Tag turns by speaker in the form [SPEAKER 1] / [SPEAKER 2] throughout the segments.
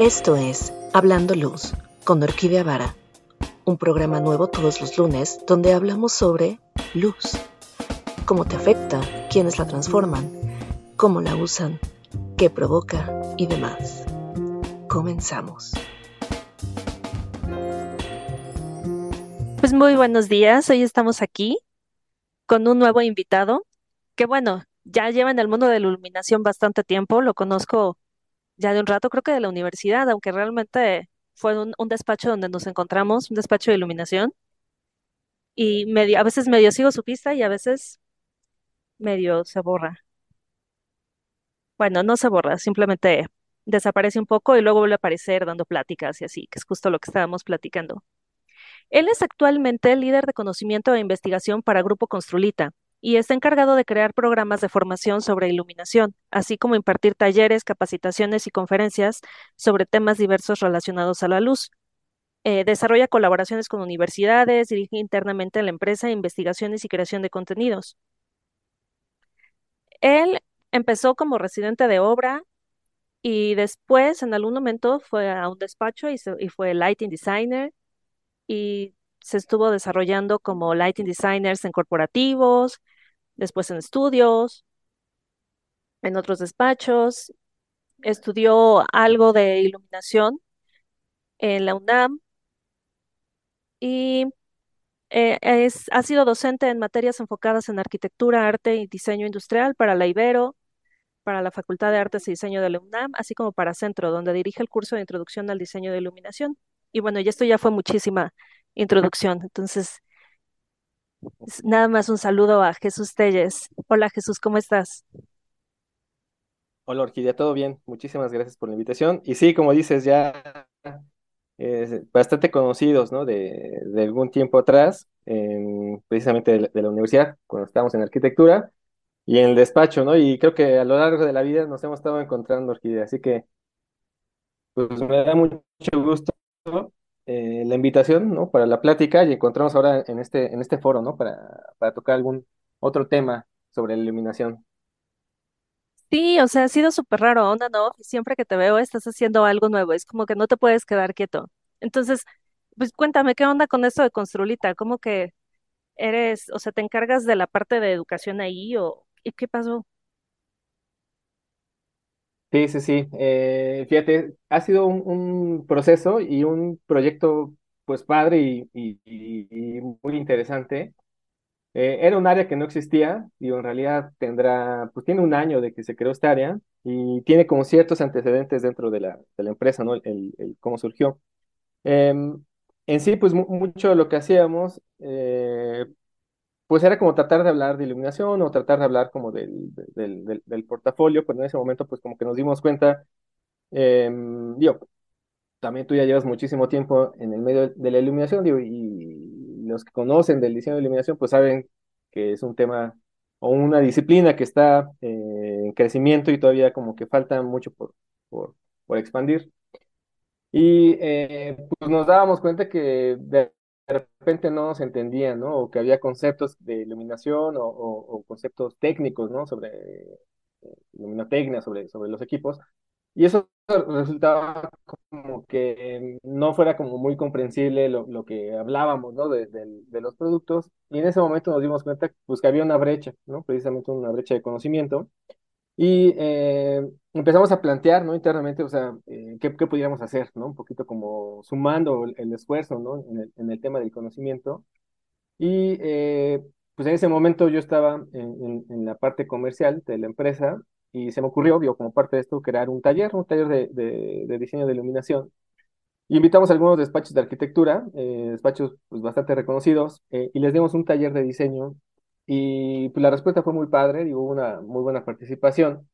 [SPEAKER 1] Esto es Hablando Luz con Orquídea Vara, un programa nuevo todos los lunes donde hablamos sobre luz, cómo te afecta, quiénes la transforman, cómo la usan, qué provoca y demás. Comenzamos.
[SPEAKER 2] Pues muy buenos días, hoy estamos aquí con un nuevo invitado que bueno, ya lleva en el mundo de la iluminación bastante tiempo, lo conozco ya de un rato, creo que de la universidad, aunque realmente fue un, despacho donde nos encontramos, un despacho de iluminación, y a veces medio sigo su pista y a veces medio se borra. Bueno, no se borra, simplemente desaparece un poco y luego vuelve a aparecer dando pláticas y así, que es justo lo que estábamos platicando. Él es actualmente el líder de conocimiento e investigación para Grupo Construlita, y está encargado de crear programas de formación sobre iluminación, así como impartir talleres, capacitaciones y conferencias sobre temas diversos relacionados a la luz. Eh, desarrolla colaboraciones con universidades, dirige internamente la empresa investigaciones y creación de contenidos. Él empezó como residente de obra y después en algún momento fue a un despacho y, y fue lighting designer y se estuvo desarrollando como lighting designers en corporativos, después en estudios, en otros despachos. Estudió algo de iluminación en la UNAM y eh, es, ha sido docente en materias enfocadas en arquitectura, arte y diseño industrial para la Ibero, para la Facultad de Artes y Diseño de la UNAM, así como para Centro, donde dirige el curso de Introducción al Diseño de Iluminación. Y bueno, y esto ya fue muchísima introducción. Entonces, nada más un saludo a Jesús Telles. Hola Jesús, ¿cómo estás?
[SPEAKER 3] Hola Orquídea, ¿todo bien? Muchísimas gracias por la invitación. Y sí, como dices, ya bastante conocidos, ¿no? De, algún tiempo atrás, precisamente de la, universidad, cuando estábamos en arquitectura y en el despacho, ¿no? Y creo que a lo largo de la vida nos hemos estado encontrando, Orquídea. Así que, pues me da mucho gusto eh, la invitación, ¿no? Para la plática y encontramos ahora en este, en este foro, ¿no? Para, para tocar algún otro tema sobre la iluminación.
[SPEAKER 2] Sí, o sea, ha sido súper raro, onda, ¿no? Siempre que te veo estás haciendo algo nuevo, es como que no te puedes quedar quieto. Entonces, pues cuéntame, ¿qué onda con esto de Construlita? ¿Cómo que eres, o sea, te encargas de la parte de educación ahí o ¿y qué pasó?
[SPEAKER 3] Sí, sí, sí. Eh, fíjate, ha sido un, proceso y un proyecto pues padre y, muy interesante. Eh, era un área que no existía y en realidad tendrá, pues tiene un año de que se creó esta área y tiene como ciertos antecedentes dentro de la, empresa, ¿no? El, el, cómo surgió. Em, en sí, pues mucho de lo que hacíamos, eh, pues era como tratar de hablar de iluminación o tratar de hablar como del, del, portafolio, pero en ese momento pues como que nos dimos cuenta, eh, digo, también tú ya llevas muchísimo tiempo en el medio de la iluminación, digo, y los que conocen del diseño de iluminación pues saben que es un tema o una disciplina que está eh, en crecimiento y todavía como que falta mucho por, por, expandir. Y eh, pues nos dábamos cuenta que repente no se entendían, ¿no? O que había conceptos de iluminación o, conceptos técnicos, ¿no? Sobre eh, iluminotecnia, sobre, sobre los equipos. Y eso resultaba como que no fuera como muy comprensible lo, lo que hablábamos, ¿no? De, de, los productos. Y en ese momento nos dimos cuenta pues, que había una brecha, ¿no? Precisamente una brecha de conocimiento. Y eh, empezamos a plantear, ¿no? Internamente, o sea, eh, ¿qué, ¿qué, pudiéramos hacer, ¿no? Un poquito como sumando el, esfuerzo, ¿no? En el, en el, tema del conocimiento. Y eh, pues en ese momento yo estaba en, en, la parte comercial de la empresa y se me ocurrió, como parte de esto, crear un taller, un taller de, de, diseño de iluminación. Invitamos a algunos despachos de arquitectura, despachos pues, bastante reconocidos, y les dimos un taller de diseño y pues, la respuesta fue muy padre, digo, una muy buena participación.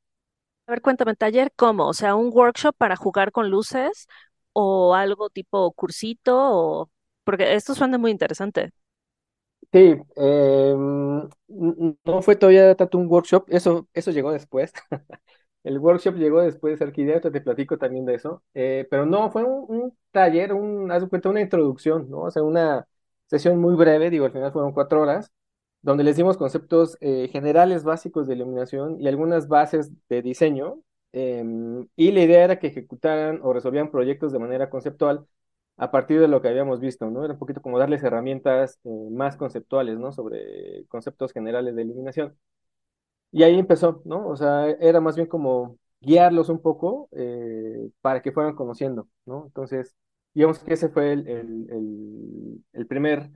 [SPEAKER 2] A ver, cuéntame, taller, ¿cómo? O sea, un workshop para jugar con luces o algo tipo cursito o porque esto suena muy interesante.
[SPEAKER 3] Sí, em, no fue todavía tanto un workshop, eso, eso llegó después. El workshop llegó después de arquitecto, te platico también de eso. Eh, pero no, fue un, taller, un, haz cuenta, una introducción, ¿no? O sea, una sesión muy breve, digo, al final fueron cuatro horas, donde les dimos conceptos eh, generales básicos de iluminación y algunas bases de diseño em, y la idea era que ejecutaran o resolvieran proyectos de manera conceptual a partir de lo que habíamos visto, ¿no? Era un poquito como darles herramientas eh, más conceptuales, ¿no? Sobre conceptos generales de iluminación. Y ahí empezó, ¿no? O sea, era más bien como guiarlos un poco eh, para que fueran conociendo, ¿no? Entonces, digamos que ese fue el, el, el, primer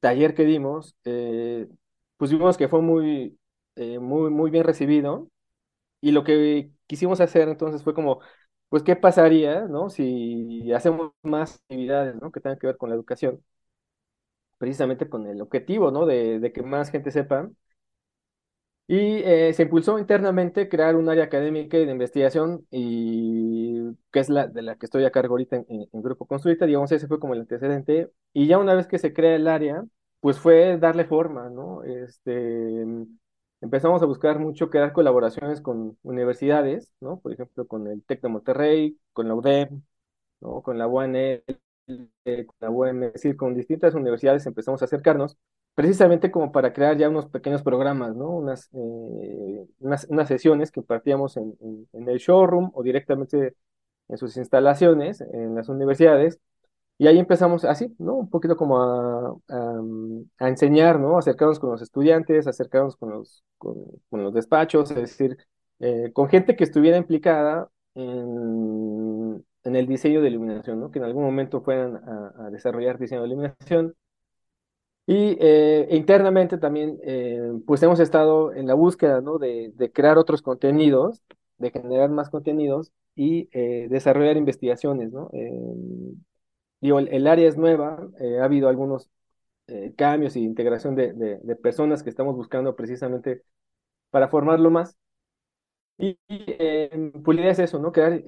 [SPEAKER 3] taller que dimos. Eh, pues vimos que fue muy, muy, muy bien recibido. Y lo que quisimos hacer entonces fue como pues, ¿qué pasaría, ¿no? Si hacemos más actividades, ¿no? Que tengan que ver con la educación, precisamente con el objetivo, ¿no? De, que más gente sepa. Y eh, se impulsó internamente crear un área académica y de investigación, y que es la de la que estoy a cargo ahorita en, Grupo Construita, digamos, ese fue como el antecedente. Y ya una vez que se crea el área, pues fue darle forma, ¿no? Este, empezamos a buscar mucho crear colaboraciones con universidades, ¿no? Por ejemplo, con el TEC de Monterrey, con la UDEM, ¿no? Con la UANL, con la decir, con distintas universidades empezamos a acercarnos, precisamente como para crear ya unos pequeños programas, ¿no? Unas, eh, unas, unas, sesiones que impartíamos en, en el showroom o directamente en sus instalaciones, en las universidades, y ahí empezamos así, ¿no? Un poquito como a, a, enseñar, ¿no? Acercarnos con los estudiantes, acercarnos con los, con, los despachos, es decir, eh, con gente que estuviera implicada en, en, el diseño de iluminación, ¿no? Que en algún momento fueran a, desarrollar diseño de iluminación. Y eh, internamente también, eh, pues hemos estado en la búsqueda, ¿no? De, de crear otros contenidos, de generar más contenidos y desarrollar investigaciones, ¿no? digo, el, área es nueva, eh, ha habido algunos eh, cambios y integración de, de, personas que estamos buscando precisamente para formarlo más. Y, eh, pues la idea es eso, ¿no? Crear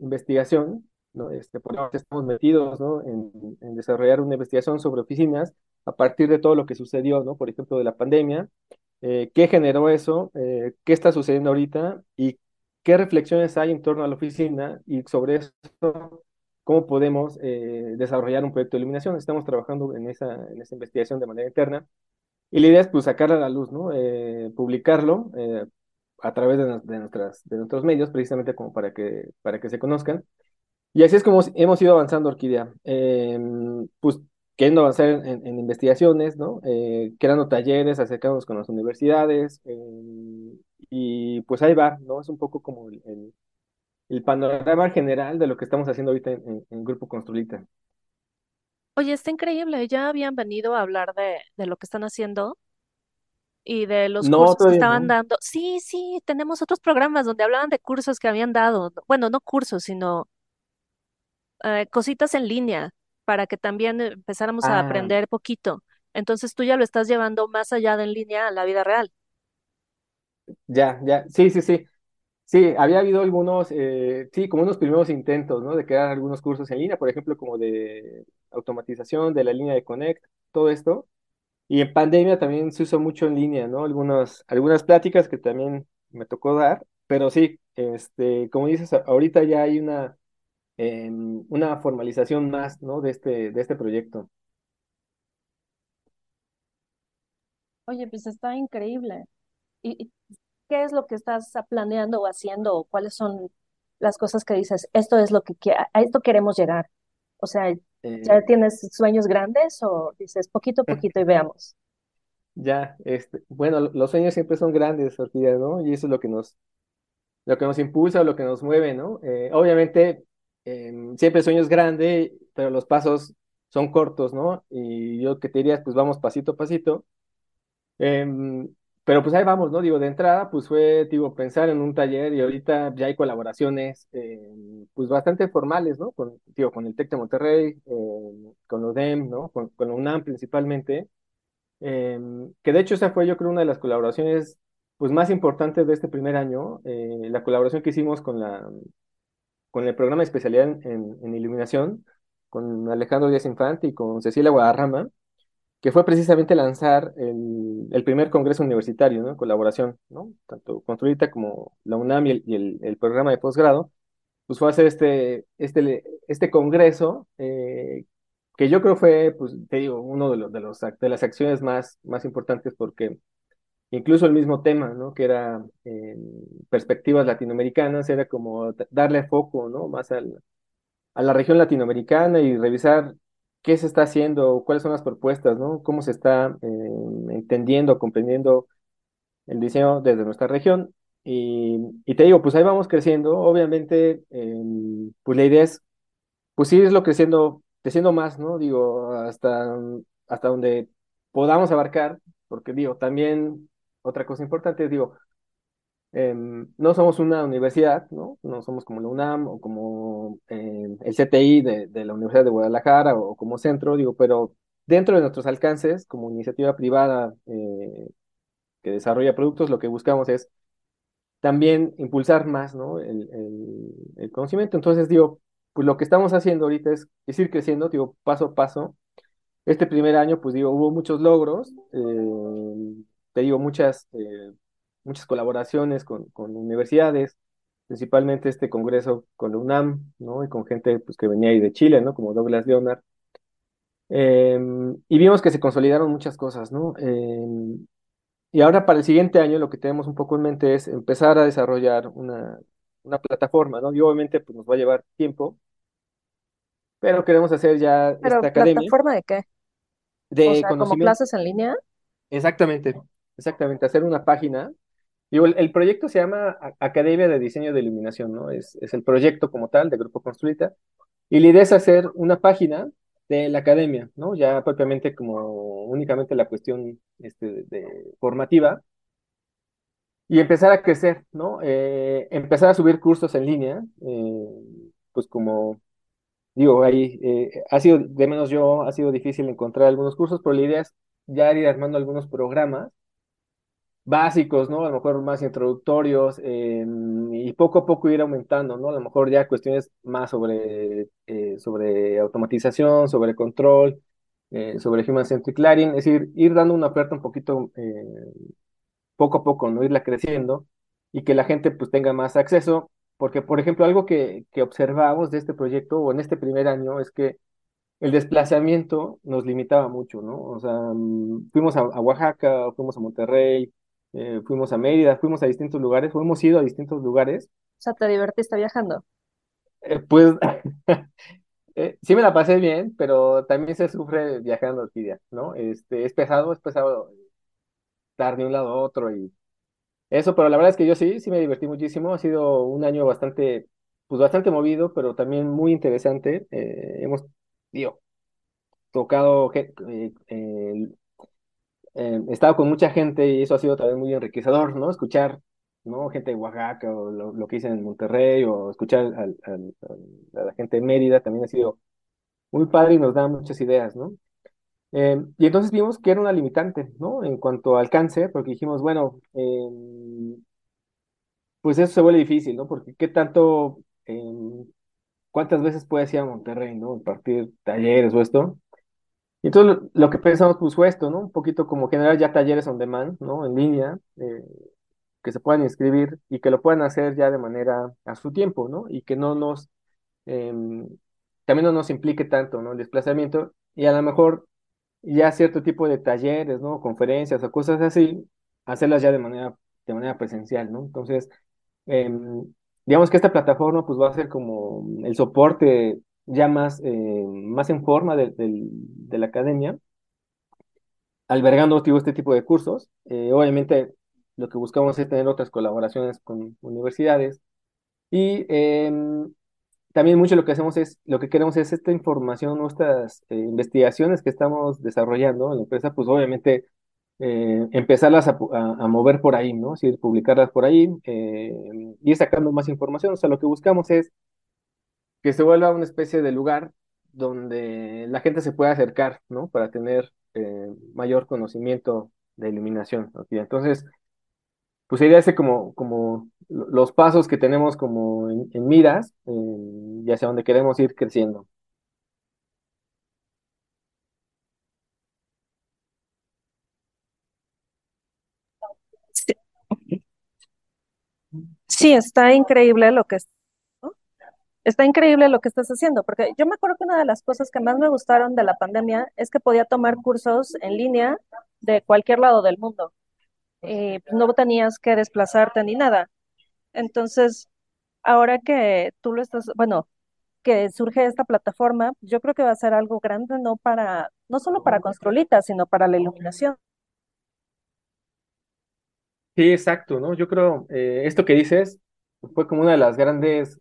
[SPEAKER 3] investigación, ¿no? Este, por eso estamos metidos, ¿no? En, en, desarrollar una investigación sobre oficinas a partir de todo lo que sucedió, ¿no? Por ejemplo, de la pandemia, qué generó eso, qué está sucediendo ahorita y qué reflexiones hay en torno a la oficina y sobre eso cómo podemos eh, desarrollar un proyecto de iluminación. Estamos trabajando en esa, en esa investigación de manera interna. Y la idea es pues, sacarla a la luz, ¿no? Eh, publicarlo eh, a través de, de, nuestras, de nuestros medios, precisamente como para que, para que se conozcan. Y así es como hemos ido avanzando, Orquídea. Em, pues queriendo avanzar en, en investigaciones, ¿no? creando talleres, acercándonos con las universidades. Em, y pues ahí va, ¿no? Es un poco como el el panorama general de lo que estamos haciendo ahorita en, Grupo Construita.
[SPEAKER 2] Oye, está increíble. Ya habían venido a hablar de, de lo que están haciendo y de los cursos que estaban dando. Sí, sí, tenemos otros programas donde hablaban de cursos que habían dado. Bueno, no cursos, sino eh, cositas en línea para que también empezáramos a ah. aprender poquito. Entonces tú ya lo estás llevando más allá de en línea a la vida real.
[SPEAKER 3] Ya, ya, sí, sí, sí. Sí, había habido algunos, eh, sí, como unos primeros intentos, ¿no? De crear algunos cursos en línea, por ejemplo, como de automatización de la línea de Connect, todo esto. Y en pandemia también se usó mucho en línea, ¿no? Algunas, algunas pláticas que también me tocó dar, pero sí, este, como dices, ahorita ya hay una, em, una formalización más, ¿no? De este, de este proyecto.
[SPEAKER 2] Oye, pues está increíble. Y, ¿Qué es lo que estás planeando o haciendo? O ¿Cuáles son las cosas que dices, esto es lo que a esto queremos llegar? O sea, ¿ya eh, tienes sueños grandes o dices poquito a poquito y veamos?
[SPEAKER 3] Ya, este, bueno, los sueños siempre son grandes, Orquídea, ¿no? Y eso es lo que nos, lo que nos impulsa o lo que nos mueve, ¿no? Eh, obviamente, em, siempre el sueño es grande, pero los pasos son cortos, ¿no? Y yo que te diría, pues vamos pasito a pasito. Em, pero pues ahí vamos, ¿no? Digo, de entrada, pues fue, digo, pensar en un taller y ahorita ya hay colaboraciones, eh, pues bastante formales, ¿no? Con, digo, con el TEC de Monterrey, eh, con UDEM, ¿no? Con, con UNAM principalmente, eh, que de hecho esa fue yo creo una de las colaboraciones, pues más importantes de este primer año, la colaboración que hicimos con la, con el programa de especialidad en, en iluminación, con Alejandro Díaz Infante y con Cecilia Guadarrama, que fue precisamente lanzar el, el primer congreso universitario, ¿no? Colaboración, ¿no? Tanto Construita como la UNAM y el, el, programa de posgrado, pues fue hacer este, este, este congreso, eh, que yo creo fue, pues te digo, uno de los, de los de las acciones más, más importantes porque incluso el mismo tema, ¿no? Que era perspectivas latinoamericanas, era como darle foco, ¿no? Más al, a la región latinoamericana y revisar qué se está haciendo, cuáles son las propuestas, ¿no? Cómo se está entendiendo, comprendiendo el diseño desde nuestra región. Y, te digo, pues ahí vamos creciendo. Obviamente, pues la idea es, pues irlo creciendo, creciendo más, ¿no? Digo, hasta, hasta donde podamos abarcar, porque digo, también otra cosa importante es, digo, em, no somos una universidad, ¿no? No somos como la UNAM o como em, el CTI de, de, la Universidad de Guadalajara o, como centro, digo, pero dentro de nuestros alcances, como iniciativa privada eh, que desarrolla productos, lo que buscamos es también impulsar más, ¿no? El, el, conocimiento. Entonces, digo, pues lo que estamos haciendo ahorita es, es ir creciendo, digo, paso a paso. Este primer año, pues digo, hubo muchos logros, eh, te digo, muchas, eh, muchas colaboraciones con, con, universidades, principalmente este congreso con la UNAM, ¿no? Y con gente pues, que venía ahí de Chile, ¿no? Como Douglas Leonard. Em, y vimos que se consolidaron muchas cosas, ¿no? Em, y ahora para el siguiente año lo que tenemos un poco en mente es empezar a desarrollar una, una plataforma, ¿no? Y obviamente pues nos va a llevar tiempo, pero queremos hacer ya
[SPEAKER 2] ¿Pero
[SPEAKER 3] esta academia
[SPEAKER 2] plataforma de qué?
[SPEAKER 3] de
[SPEAKER 2] O sea, como clases en línea.
[SPEAKER 3] Exactamente, exactamente, hacer una página. Digo, el, el proyecto se llama Academia de Diseño de Iluminación, ¿no? Es, es el proyecto como tal de Grupo Construita. Y la idea es hacer una página de la academia, ¿no? Ya propiamente como únicamente la cuestión este, de, de formativa y empezar a crecer, ¿no? Eh, empezar a subir cursos en línea, eh, pues como digo, ahí eh, ha sido, de menos yo, ha sido difícil encontrar algunos cursos, pero la idea es ya ir armando algunos programas básicos, ¿no? A lo mejor más introductorios eh, y poco a poco ir aumentando, ¿no? A lo mejor ya cuestiones más sobre, eh, sobre automatización, sobre control, eh, sobre Human Centric Learning, es decir, ir dando una oferta un poquito eh, poco a poco, ¿no? Irla creciendo y que la gente pues tenga más acceso, porque por ejemplo algo que, que observamos de este proyecto o en este primer año es que el desplazamiento nos limitaba mucho, ¿no? O sea, mm, fuimos a, a Oaxaca, fuimos a Monterrey, eh, fuimos a Mérida, fuimos a distintos lugares, o hemos ido a distintos lugares,
[SPEAKER 2] O sea, te divertiste viajando.
[SPEAKER 3] eh, pues eh, sí me la pasé bien, pero también se sufre viajando, Orquídea, ¿no? Este, es pesado, es pesado estar de un lado a otro y eso, pero la verdad es que yo sí, sí me divertí muchísimo, ha sido un año bastante, pues bastante movido, pero también muy interesante, hemos, digo, tocado, eh, eh, eh, he estado con mucha gente y eso ha sido también muy enriquecedor, ¿no? Escuchar, ¿no? Gente de Oaxaca o lo, que dicen en Monterrey o escuchar a la gente de Mérida también ha sido muy padre y nos da muchas ideas, ¿no? Eh, y entonces vimos que era una limitante, ¿no? En cuanto al alcance, porque dijimos, bueno, em, pues eso se vuelve difícil, ¿no? Porque qué tanto, em, cuántas veces puedes ir a Monterrey, ¿no? Impartir talleres o esto. Y entonces lo, que pensamos pues fue esto, ¿no? Un poquito como generar ya talleres on demand, ¿no? En línea, eh, que se puedan inscribir y que lo puedan hacer ya de manera a su tiempo, ¿no? Y que no nos, em, también no nos implique tanto, ¿no? El desplazamiento y a lo mejor ya cierto tipo de talleres, ¿no? Conferencias o cosas así, hacerlas ya de manera, de manera presencial, ¿no? Entonces, em, digamos que esta plataforma pues va a ser como el soporte ya más, eh, más en forma de, de la academia, albergando este tipo de cursos. Eh, obviamente lo que buscamos es tener otras colaboraciones con universidades y em, también mucho lo que hacemos es, lo que queremos es esta información, nuestras eh, investigaciones que estamos desarrollando en la empresa, pues obviamente empezarlas a, mover por ahí, ¿no? Es publicarlas por ahí, ir sacando más información. O sea, lo que buscamos es que se vuelva una especie de lugar donde la gente se pueda acercar, ¿no? Para tener eh, mayor conocimiento de iluminación. Entonces, pues sería ese como, como lo- los pasos que tenemos como en, miras, eh, y hacia donde queremos ir creciendo.
[SPEAKER 2] Sí, está increíble lo que es- ¿no? Está increíble lo que estás haciendo, porque yo me acuerdo que una de las cosas que más me gustaron de la pandemia es que podía tomar cursos en línea de cualquier lado del mundo. pues, no tenías que desplazarte ni nada. Entonces, ahora que tú lo estás, bueno, que surge esta plataforma, yo creo que va a ser algo grande, no para, no solo para Construlita, sino para la iluminación.
[SPEAKER 3] Sí, exacto, ¿no? Yo creo, eh, esto que dices fue como una de las grandes,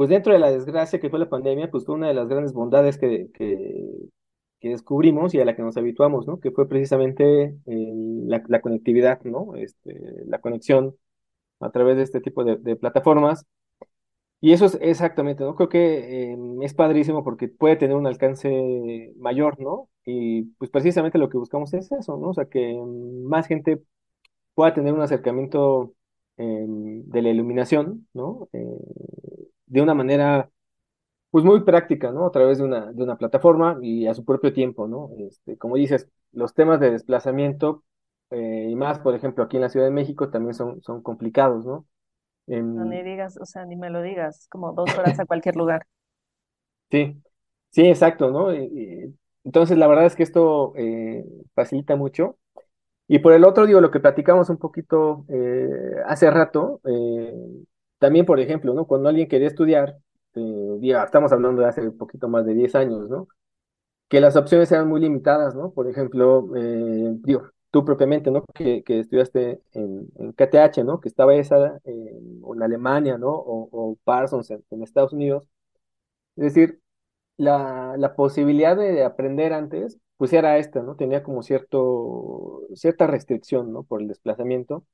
[SPEAKER 3] pues dentro de la desgracia que fue la pandemia, pues fue una de las grandes bondades que, que, descubrimos y a la que nos habituamos, ¿no? Que fue precisamente la, la, conectividad, ¿no? Este, la conexión a través de este tipo de, plataformas. Y eso es exactamente, ¿no? Creo que em, es padrísimo porque puede tener un alcance mayor, ¿no? Y pues precisamente lo que buscamos es eso, ¿no? O sea, que más gente pueda tener un acercamiento em, de la iluminación, ¿no? De una manera, pues muy práctica, ¿no? A través de una, de una plataforma y a su propio tiempo, ¿no? Este, como dices, los temas de desplazamiento, eh, y más, por ejemplo, aquí en la Ciudad de México también son, son complicados, ¿no?
[SPEAKER 2] no, ni digas, o sea, ni me lo digas, como dos horas a cualquier lugar.
[SPEAKER 3] Sí, sí, exacto, ¿no? entonces, la verdad es que esto eh, facilita mucho. Y por el otro, digo, lo que platicamos un poquito eh, hace rato, eh, también, por ejemplo, ¿no? Cuando alguien quería estudiar, eh, estamos hablando de hace poquito más de 10 años, ¿no? Que las opciones eran muy limitadas, ¿no? Por ejemplo, digo, tú propiamente, ¿no? Que, que estudiaste en, KTH, ¿no? Que estaba esa en, en Alemania, ¿no? O, o Parsons en, en, Estados Unidos. Es decir, la, la posibilidad de aprender antes pues era esta, ¿no? Tenía como cierto, cierta restricción, ¿no? Por el desplazamiento.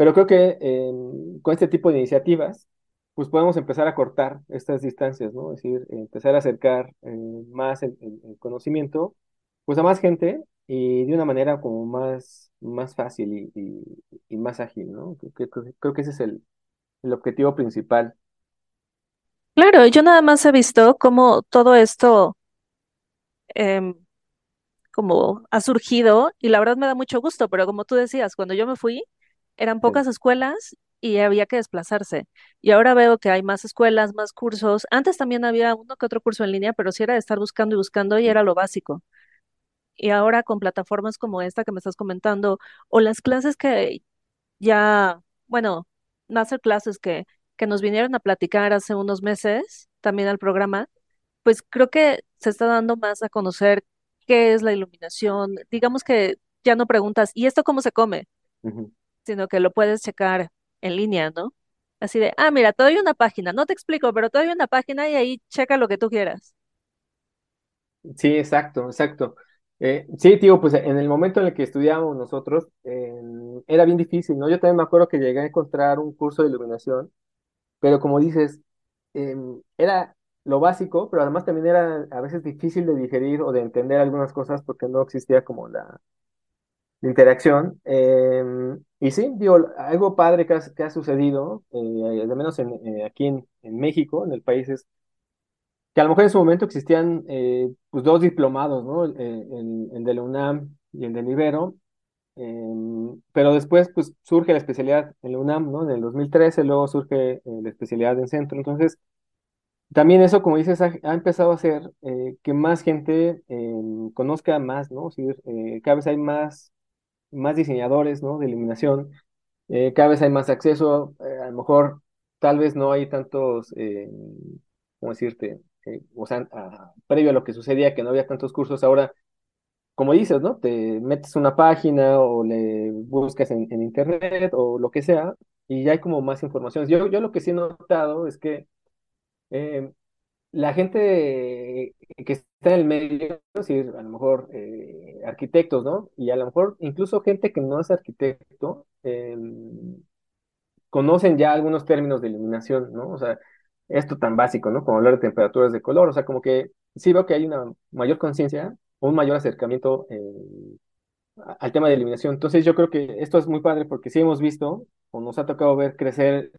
[SPEAKER 3] Pero creo que em, con este tipo de iniciativas, pues podemos empezar a cortar estas distancias, ¿no? Es decir, empezar a acercar eh, más el, conocimiento, pues a más gente y de una manera como más, más fácil y, y, más ágil, ¿no? Creo, creo, que ese es el, el objetivo principal.
[SPEAKER 2] Claro, yo nada más he visto cómo todo esto eh, como ha surgido y la verdad me da mucho gusto, pero como tú decías, cuando yo me fui, eran pocas escuelas y había que desplazarse. Y ahora veo que hay más escuelas, más cursos. Antes también había uno que otro curso en línea, pero sí era de estar buscando y buscando y era lo básico. Y ahora con plataformas como esta que me estás comentando, o las clases que ya, bueno, clases que, que nos vinieron a platicar hace unos meses, también al programa, pues creo que se está dando más a conocer qué es la iluminación. Digamos que ya no preguntas, ¿y esto cómo se come? Sino que lo puedes checar en línea, ¿no? Así de, ah, mira, te doy una página, no te explico, pero te doy una página y ahí checa lo que tú quieras.
[SPEAKER 3] Sí, exacto, exacto. Eh, sí, tío, pues en el momento en el que estudiábamos nosotros, era bien difícil, ¿no? Yo también me acuerdo que llegué a encontrar un curso de iluminación, pero como dices, em, era lo básico, pero además también era a veces difícil de digerir o de entender algunas cosas porque no existía como la, interacción. Em, y sí, algo padre que ha, sucedido, eh, al menos en, eh, aquí en, México, en el país, es que a lo mejor en su momento existían eh, pues dos diplomados, ¿no? El, el, de la UNAM y el del Ibero, em, pero después pues surge la especialidad en la UNAM, ¿no? En el 2013, luego surge la especialidad en centro, entonces también eso, como dices, ha, empezado a hacer eh, que más gente em, conozca más, ¿no? Eh, cada vez hay más, más diseñadores, ¿no? De iluminación, eh, cada vez hay más acceso, a lo mejor tal vez no hay tantos, ¿cómo decirte? o sea, previo a lo que sucedía, que no había tantos cursos, ahora, como dices, ¿no? Te metes una página o le buscas en, internet o lo que sea, y ya hay como más información. Yo, yo lo que sí he notado es que eh, la gente que está en el medio, es a lo mejor eh, arquitectos, ¿no? Y a lo mejor incluso gente que no es arquitecto, em, conocen ya algunos términos de iluminación, ¿no? O sea, esto tan básico, ¿no? Como hablar de temperaturas de color, o sea, como que sí veo que hay una mayor conciencia, un mayor acercamiento eh, al tema de iluminación. Entonces yo creo que esto es muy padre porque sí hemos visto o nos ha tocado ver crecer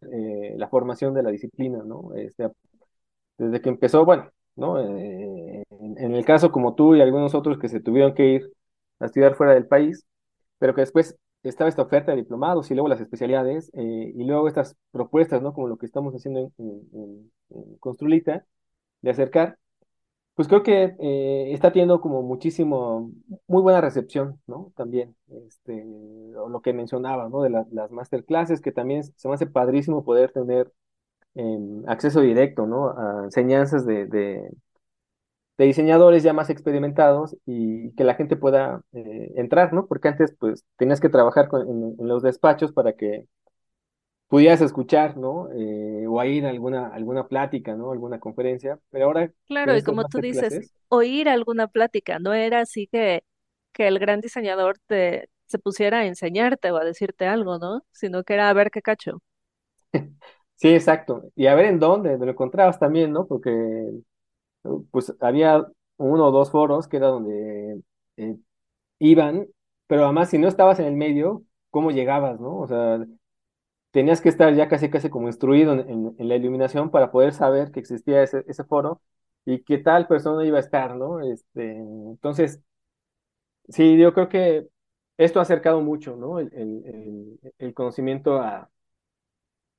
[SPEAKER 3] la formación de la disciplina, ¿no? Este, desde que empezó, bueno, ¿no? Eh, en, el caso como tú y algunos otros que se tuvieron que ir a estudiar fuera del país, pero que después estaba esta oferta de diplomados y luego las especialidades eh, y luego estas propuestas, ¿no? Como lo que estamos haciendo en, Construlita, de acercar, pues creo que eh, está teniendo como muchísimo, muy buena recepción, ¿no? También, este, lo que mencionaba, ¿no? De las masterclasses, que también se me hace padrísimo poder tener em, acceso directo, ¿no? A enseñanzas de, de, diseñadores ya más experimentados y que la gente pueda eh, entrar, ¿no? Porque antes, pues, tenías que trabajar en, los despachos para que pudieras escuchar, ¿no? Eh, o ir a alguna, alguna plática, ¿no? Alguna conferencia, pero ahora...
[SPEAKER 2] Claro, y como tú dices, oír alguna plática, no era así que, que el gran diseñador te, se pusiera a enseñarte o a decirte algo, ¿no? Sino que era a ver qué cacho.
[SPEAKER 3] Sí, exacto. Y a ver en dónde, lo encontrabas también, ¿no? Porque pues había uno o dos foros que era donde eh, iban, pero además si no estabas en el medio, ¿cómo llegabas, no? O sea, tenías que estar ya casi casi como instruido en, la iluminación para poder saber que existía ese, foro y qué tal persona iba a estar, ¿no? Este, entonces, sí, yo creo que esto ha acercado mucho, ¿no? El, el, el, conocimiento a,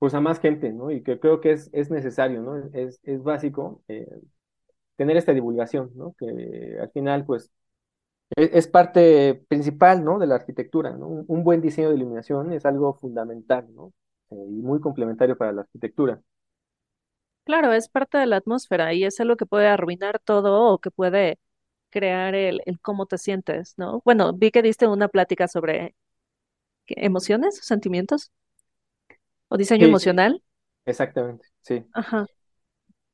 [SPEAKER 3] pues a más gente, ¿no? Y que creo que es, es necesario, ¿no? Es, es básico eh, tener esta divulgación, ¿no? Que al final, pues, e, es, parte principal, ¿no? De la arquitectura, ¿no? Un, buen diseño de iluminación es algo fundamental, ¿no? Eh, y muy complementario para la arquitectura.
[SPEAKER 2] Claro, es parte de la atmósfera y es algo que puede arruinar todo o que puede crear el, el cómo te sientes, ¿no? Bueno, vi que diste una plática sobre emociones, sentimientos o diseño emocional.
[SPEAKER 3] Exactamente, sí.
[SPEAKER 2] Ajá.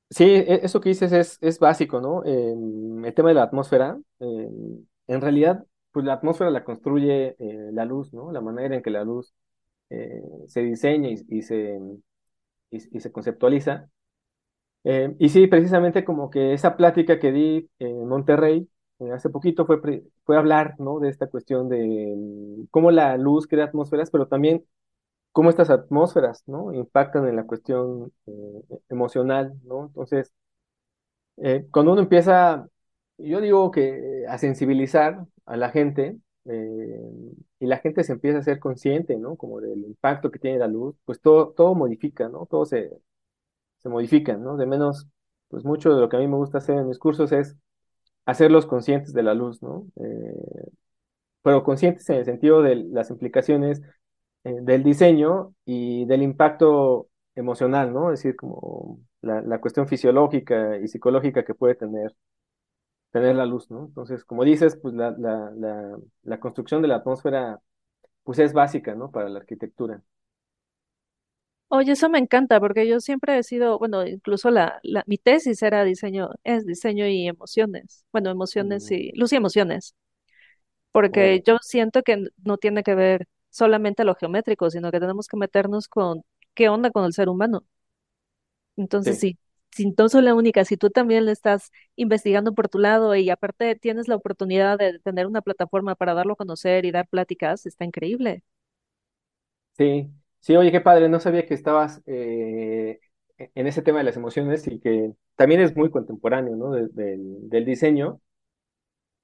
[SPEAKER 3] Sí, e, eso que dices es, es básico, ¿no? el tema de la atmósfera, en realidad, pues la atmósfera la construye eh, la luz, ¿no? La manera en que la luz eh, se diseña y, se, y, se conceptualiza. Eh, y sí, precisamente como que esa plática que di en Monterrey hace poquito fue, fue hablar, ¿no? De esta cuestión de mm, cómo la luz crea atmósferas, pero también cómo estas atmósferas, ¿no? Impactan en la cuestión eh, emocional, ¿no? Entonces, eh, cuando uno empieza, yo digo que a sensibilizar a la gente, eh, y la gente se empieza a ser consciente, ¿no? Como del impacto que tiene la luz, pues todo, todo modifica, ¿no? Todo se, se modifica, ¿no? De menos, pues mucho de lo que a mí me gusta hacer en mis cursos es hacerlos conscientes de la luz, ¿no? pero conscientes en el sentido de las implicaciones eh, del diseño y del impacto emocional, ¿no? Es decir, como la, cuestión fisiológica y psicológica que puede tener, tener la luz, ¿no? Entonces, como dices, pues la, la, la, construcción de la atmósfera, pues es básica, ¿no? Para la arquitectura.
[SPEAKER 2] Oye, eso me encanta porque yo siempre he sido, bueno, incluso la, la, mi tesis era diseño, es diseño y emociones. Bueno, emociones mm. y, luz y emociones. Porque yo siento que no tiene que ver solamente lo geométrico, sino que tenemos que meternos con qué onda con el ser humano. Entonces, sí. si, si no soy la única, si tú también le estás investigando por tu lado y aparte tienes la oportunidad de tener una plataforma para darlo a conocer y dar pláticas, está increíble.
[SPEAKER 3] Sí, sí, oye, qué padre, no sabía que estabas eh, e-, en ese tema de las emociones y que también es muy contemporáneo, ¿no? del diseño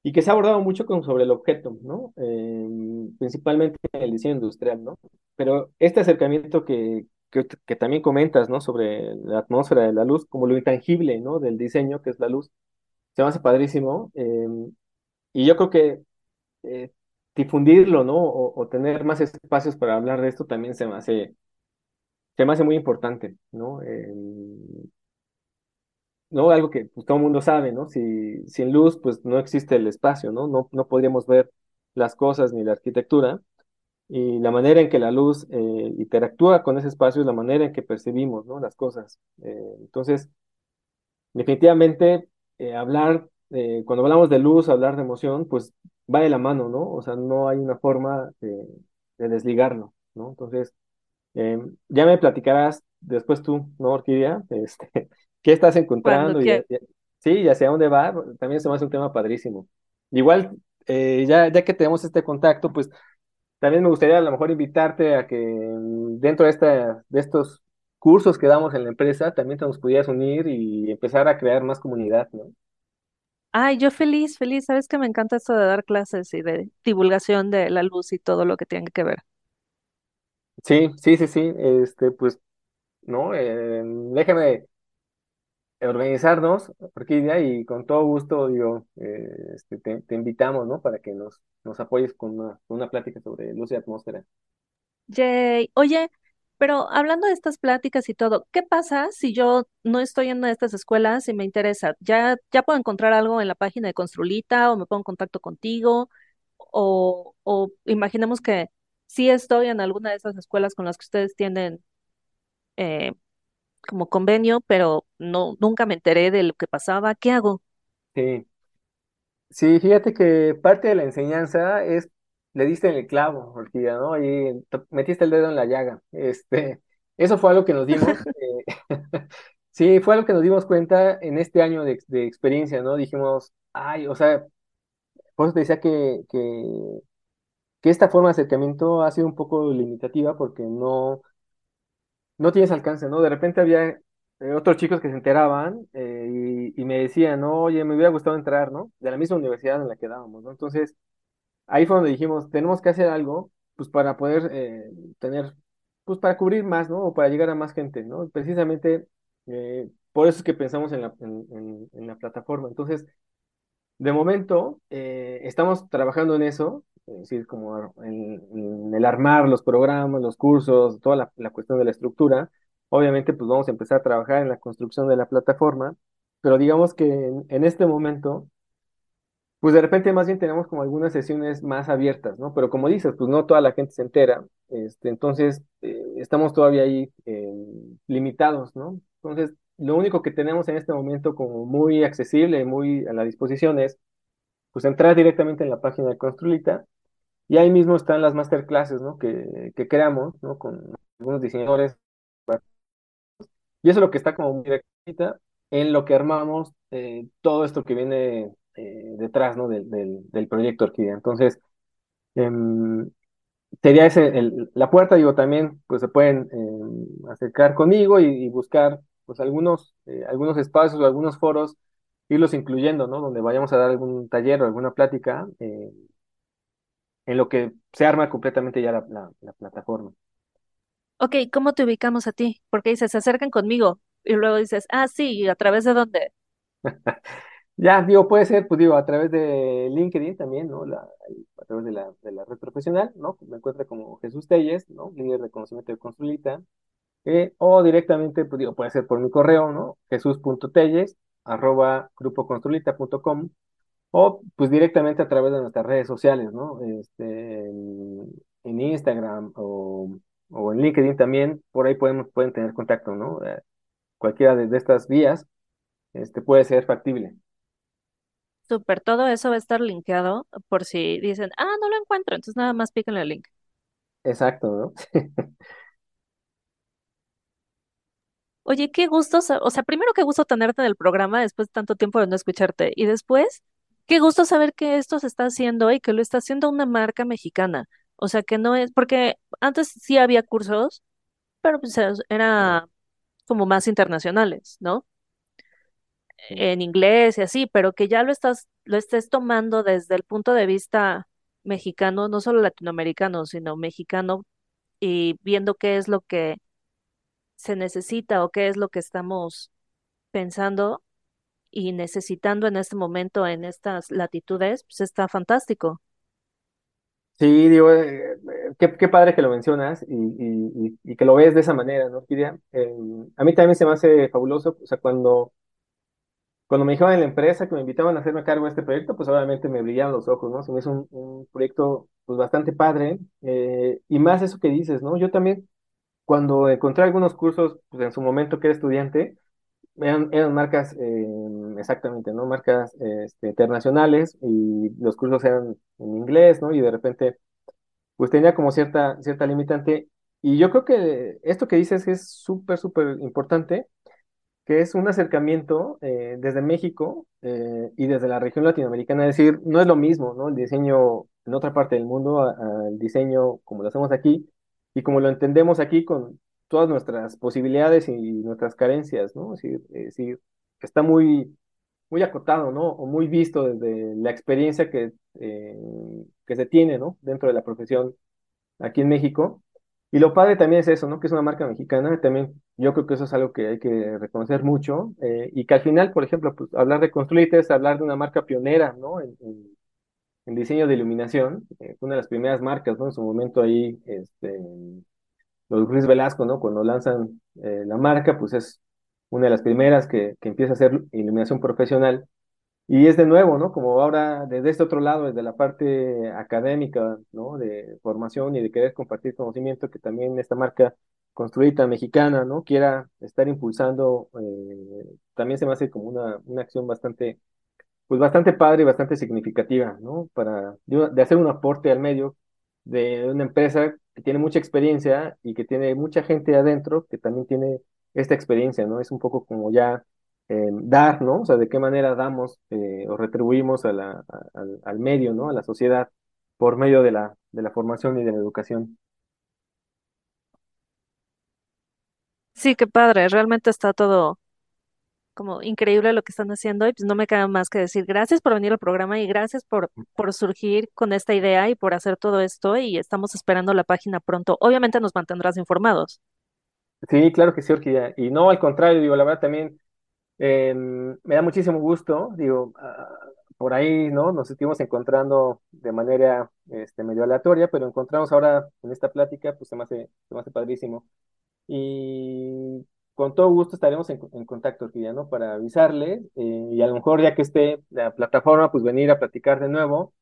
[SPEAKER 3] y que se ha abordado mucho con, sobre el objeto, ¿no? Em, principalmente en el diseño industrial, ¿no? Pero este acercamiento que, que, también comentas, ¿no? Sobre la atmósfera de la luz, como lo intangible, ¿no? Del diseño, que es la luz, se me hace padrísimo. Em, y yo creo que eh, difundirlo, ¿no? O, tener más espacios para hablar de esto también se me hace, se me hace muy importante, ¿no? Em, ¿no? Algo que pues, todo el mundo sabe, ¿no? Si, sin luz, pues no existe el espacio, ¿no? ¿no? No podríamos ver las cosas ni la arquitectura. Y la manera en que la luz eh, interactúa con ese espacio es la manera en que percibimos, ¿no? Las cosas. Eh, entonces, definitivamente, eh, hablar, cuando hablamos de luz, hablar de emoción, pues va de la mano, ¿no? O sea, no hay una forma de, de desligarlo, ¿no? Entonces, ya me platicarás después tú, ¿no, Orquídea? Este, qué estás encontrando y, sí, y hacia dónde va, también se me hace un tema padrísimo. Igual, eh, ya, ya que tenemos este contacto, pues también me gustaría a lo mejor invitarte a que mm, dentro de, esta, de estos cursos que damos en la empresa, también te nos pudieras unir y empezar a crear más comunidad, ¿no?
[SPEAKER 2] Ay, yo feliz, feliz. Sabes que me encanta esto de dar clases y de divulgación de la luz y todo lo que tiene que ver.
[SPEAKER 3] Sí, sí, sí, sí. Este, pues, no, eh, déjame organizarnos, Orquídea, y con todo gusto, digo, eh, este, te, invitamos, ¿no? Para que nos, nos apoyes con una, con una plática sobre luz y atmósfera.
[SPEAKER 2] Yay. Oye, pero hablando de estas pláticas y todo, ¿qué pasa si yo no estoy en una de estas escuelas y me interesa? ¿Ya, ya puedo encontrar algo en la página de Construlita o me pongo en contacto contigo? O, o imaginemos que sí estoy en alguna de esas escuelas con las que ustedes tienen eh, como convenio, pero no, nunca me enteré de lo que pasaba. ¿Qué hago?
[SPEAKER 3] Sí, sí, fíjate que parte de la enseñanza es, le diste el clavo, Orquídea, ¿no? Y metiste el dedo en la llaga. Este, eso fue algo que nos dimos, eh, sí, fue algo que nos dimos cuenta en este año de, de experiencia, ¿no? Dijimos, ay, o sea, por eso te decía que, que esta forma de acercamiento ha sido un poco limitativa porque no no tienes alcance, ¿no? De repente había eh, otros chicos que se enteraban eh, y, me decían, no, oye, me hubiera gustado entrar, ¿no? De la misma universidad en la que dábamos, ¿no? Entonces, ahí fue donde dijimos, tenemos que hacer algo, pues para poder eh, tener, pues para cubrir más, ¿no? O para llegar a más gente, ¿no? Precisamente, por eso es que pensamos en la, en, en- en la plataforma. Entonces, de momento, estamos trabajando en eso, es decir, como en, el armar los programas, los cursos, toda la, la cuestión de la estructura. Obviamente, pues vamos a empezar a trabajar en la construcción de la plataforma, pero digamos que en, en este momento, pues de repente más bien tenemos como algunas sesiones más abiertas, ¿no? Pero como dices, pues no toda la gente se entera, este, entonces eh, estamos todavía ahí eh, limitados, ¿no? Entonces, lo único que tenemos en este momento como muy accesible muy a la disposición es pues entrar directamente en la página de Construlita y ahí mismo están las masterclasses, ¿no? Que, que creamos, ¿no? Con algunos diseñadores. Y eso es lo que está como muy directita en lo que armamos eh, todo esto que viene eh, detrás, ¿no? Del, del, proyecto Orquídea. Entonces, em, sería ese, la puerta, digo, también, pues se pueden em, acercar conmigo y, y buscar, pues algunos, eh, algunos espacios o algunos foros, irlos incluyendo, ¿no? Donde vayamos a dar algún taller o alguna plática, en lo que se arma completamente ya la, la, la plataforma.
[SPEAKER 2] Ok, ¿cómo te ubicamos a ti? Porque dices, se acercan conmigo y luego dices, ah, sí, ¿y a través de dónde?
[SPEAKER 3] Ya, digo, puede ser, pues digo, a través de LinkedIn también, ¿no? La, a través de la, de la red profesional, ¿no? Me encuentra como Jesús Telles, ¿no? Líder de conocimiento de Construlita. eh, o directamente, pues digo, puede ser por mi correo, ¿no? Jesús.telles, arroba grupoconstrulita.com, o pues directamente a través de nuestras redes sociales, ¿no? Este, en, en Instagram o, o en LinkedIn también, por ahí podemos, pueden tener contacto, ¿no? Eh, cualquiera de, de estas vías, este, puede ser factible.
[SPEAKER 2] Súper, todo eso va a estar linkeado por si dicen, ah, no lo encuentro, entonces nada más piquen el link.
[SPEAKER 3] Exacto, ¿no?
[SPEAKER 2] Oye, qué gusto, o sea, primero qué gusto tenerte en el programa después de tanto tiempo de no escucharte y después qué gusto saber que esto se está haciendo y que lo está haciendo una marca mexicana. O sea, que no es, porque antes sí había cursos, pero pues es- era como más internacionales, ¿no? En inglés y así, pero que ya lo estás, lo estés tomando desde el punto de vista mexicano, no solo latinoamericano, sino mexicano y viendo qué es lo que se necesita o qué es lo que estamos pensando y necesitando en este momento, en estas latitudes, pues está fantástico.
[SPEAKER 3] Sí, digo, eh, eh, qué, qué padre que lo mencionas y, y, y- que lo ves de esa manera, ¿no, Kiria? Eh, a mí también se me hace fabuloso, o sea, cuando, cuando me dijeron en la empresa que me invitaban a hacerme cargo de este proyecto, pues obviamente me brillaban los ojos, ¿no? Se me hizo un, un proyecto, pues, bastante padre, eh, y más eso que dices, ¿no? Yo también, cuando encontré algunos cursos, pues, en su momento que era estudiante, eran, marcas, eh, exactamente, ¿no? Marcas, este, internacionales, y los cursos eran en inglés, ¿no? Y de repente pues tenía como cierta, cierta limitante. Y yo creo que esto que dices es súper, súper importante, que es un acercamiento eh, desde México eh, y desde la región latinoamericana. Es decir, no es lo mismo, ¿no? El diseño en otra parte del mundo al diseño como lo hacemos aquí y como lo entendemos aquí con todas nuestras posibilidades y nuestras carencias, ¿no? Es decir, es decir, está muy, muy acotado, ¿no? O muy visto desde la experiencia que, eh, que se tiene, ¿no? Dentro de la profesión aquí en México. Y lo padre también es eso, ¿no? Que es una marca mexicana. También yo creo que eso es algo que hay que reconocer mucho. eh, y que al final, por ejemplo, pues hablar de Construite es hablar de una marca pionera, ¿no? En diseño de iluminación, eh, una de las primeras marcas, ¿no? En su momento ahí, este, los Ruiz Velasco, ¿no? Cuando lanzan eh, la marca, pues es una de las primeras que, que empieza a hacer iluminación profesional. Y es de nuevo, ¿no? Como ahora desde este otro lado, desde la parte académica, ¿no? De formación y de querer compartir conocimiento, que también esta marca construida mexicana, ¿no? Quiera estar impulsando, eh, también se me hace como una, una acción bastante pues bastante padre y bastante significativa, ¿no? Para de, hacer un aporte al medio de una empresa que tiene mucha experiencia y que tiene mucha gente adentro que también tiene esta experiencia, ¿no? Es un poco como ya eh, dar, ¿no? O sea, de qué manera damos eh, o retribuimos al, al medio, ¿no? A la sociedad por medio de la, de la formación y de la educación.
[SPEAKER 2] Sí, qué padre, realmente está todo como increíble lo que están haciendo y pues no me queda más que decir gracias por venir al programa y gracias por, por surgir con esta idea y por hacer todo esto y estamos esperando la página pronto. Obviamente nos mantendrás informados.
[SPEAKER 3] Sí, claro que sí, Orquídea. Y no, al contrario, digo, la verdad también em, me da muchísimo gusto, digo, ah, por ahí, ¿no? Nos estuvimos encontrando de manera este, medio aleatoria, pero encontramos ahora en esta plática, pues se me hace, se me hace padrísimo. Y con todo gusto estaremos en, contacto, Orquídea, ¿no? Para avisarle eh, y a lo mejor ya que esté la plataforma, pues venir a platicar de nuevo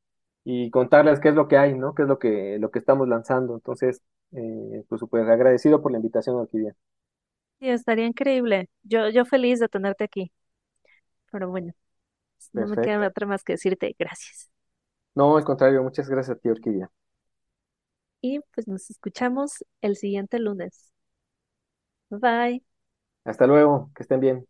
[SPEAKER 3] y contarles qué es lo que hay, ¿no? Qué es lo que, lo que estamos lanzando. Entonces, eh, pues súper agradecido por la invitación, Orquídea.
[SPEAKER 2] Sí, estaría increíble. Yo, yo feliz de tenerte aquí. Pero bueno, no me queda otra más que decirte gracias.
[SPEAKER 3] No, al contrario, muchas gracias a ti, Orquídea.
[SPEAKER 2] Y pues nos escuchamos el siguiente lunes. Bye.
[SPEAKER 3] Hasta luego, que estén bien.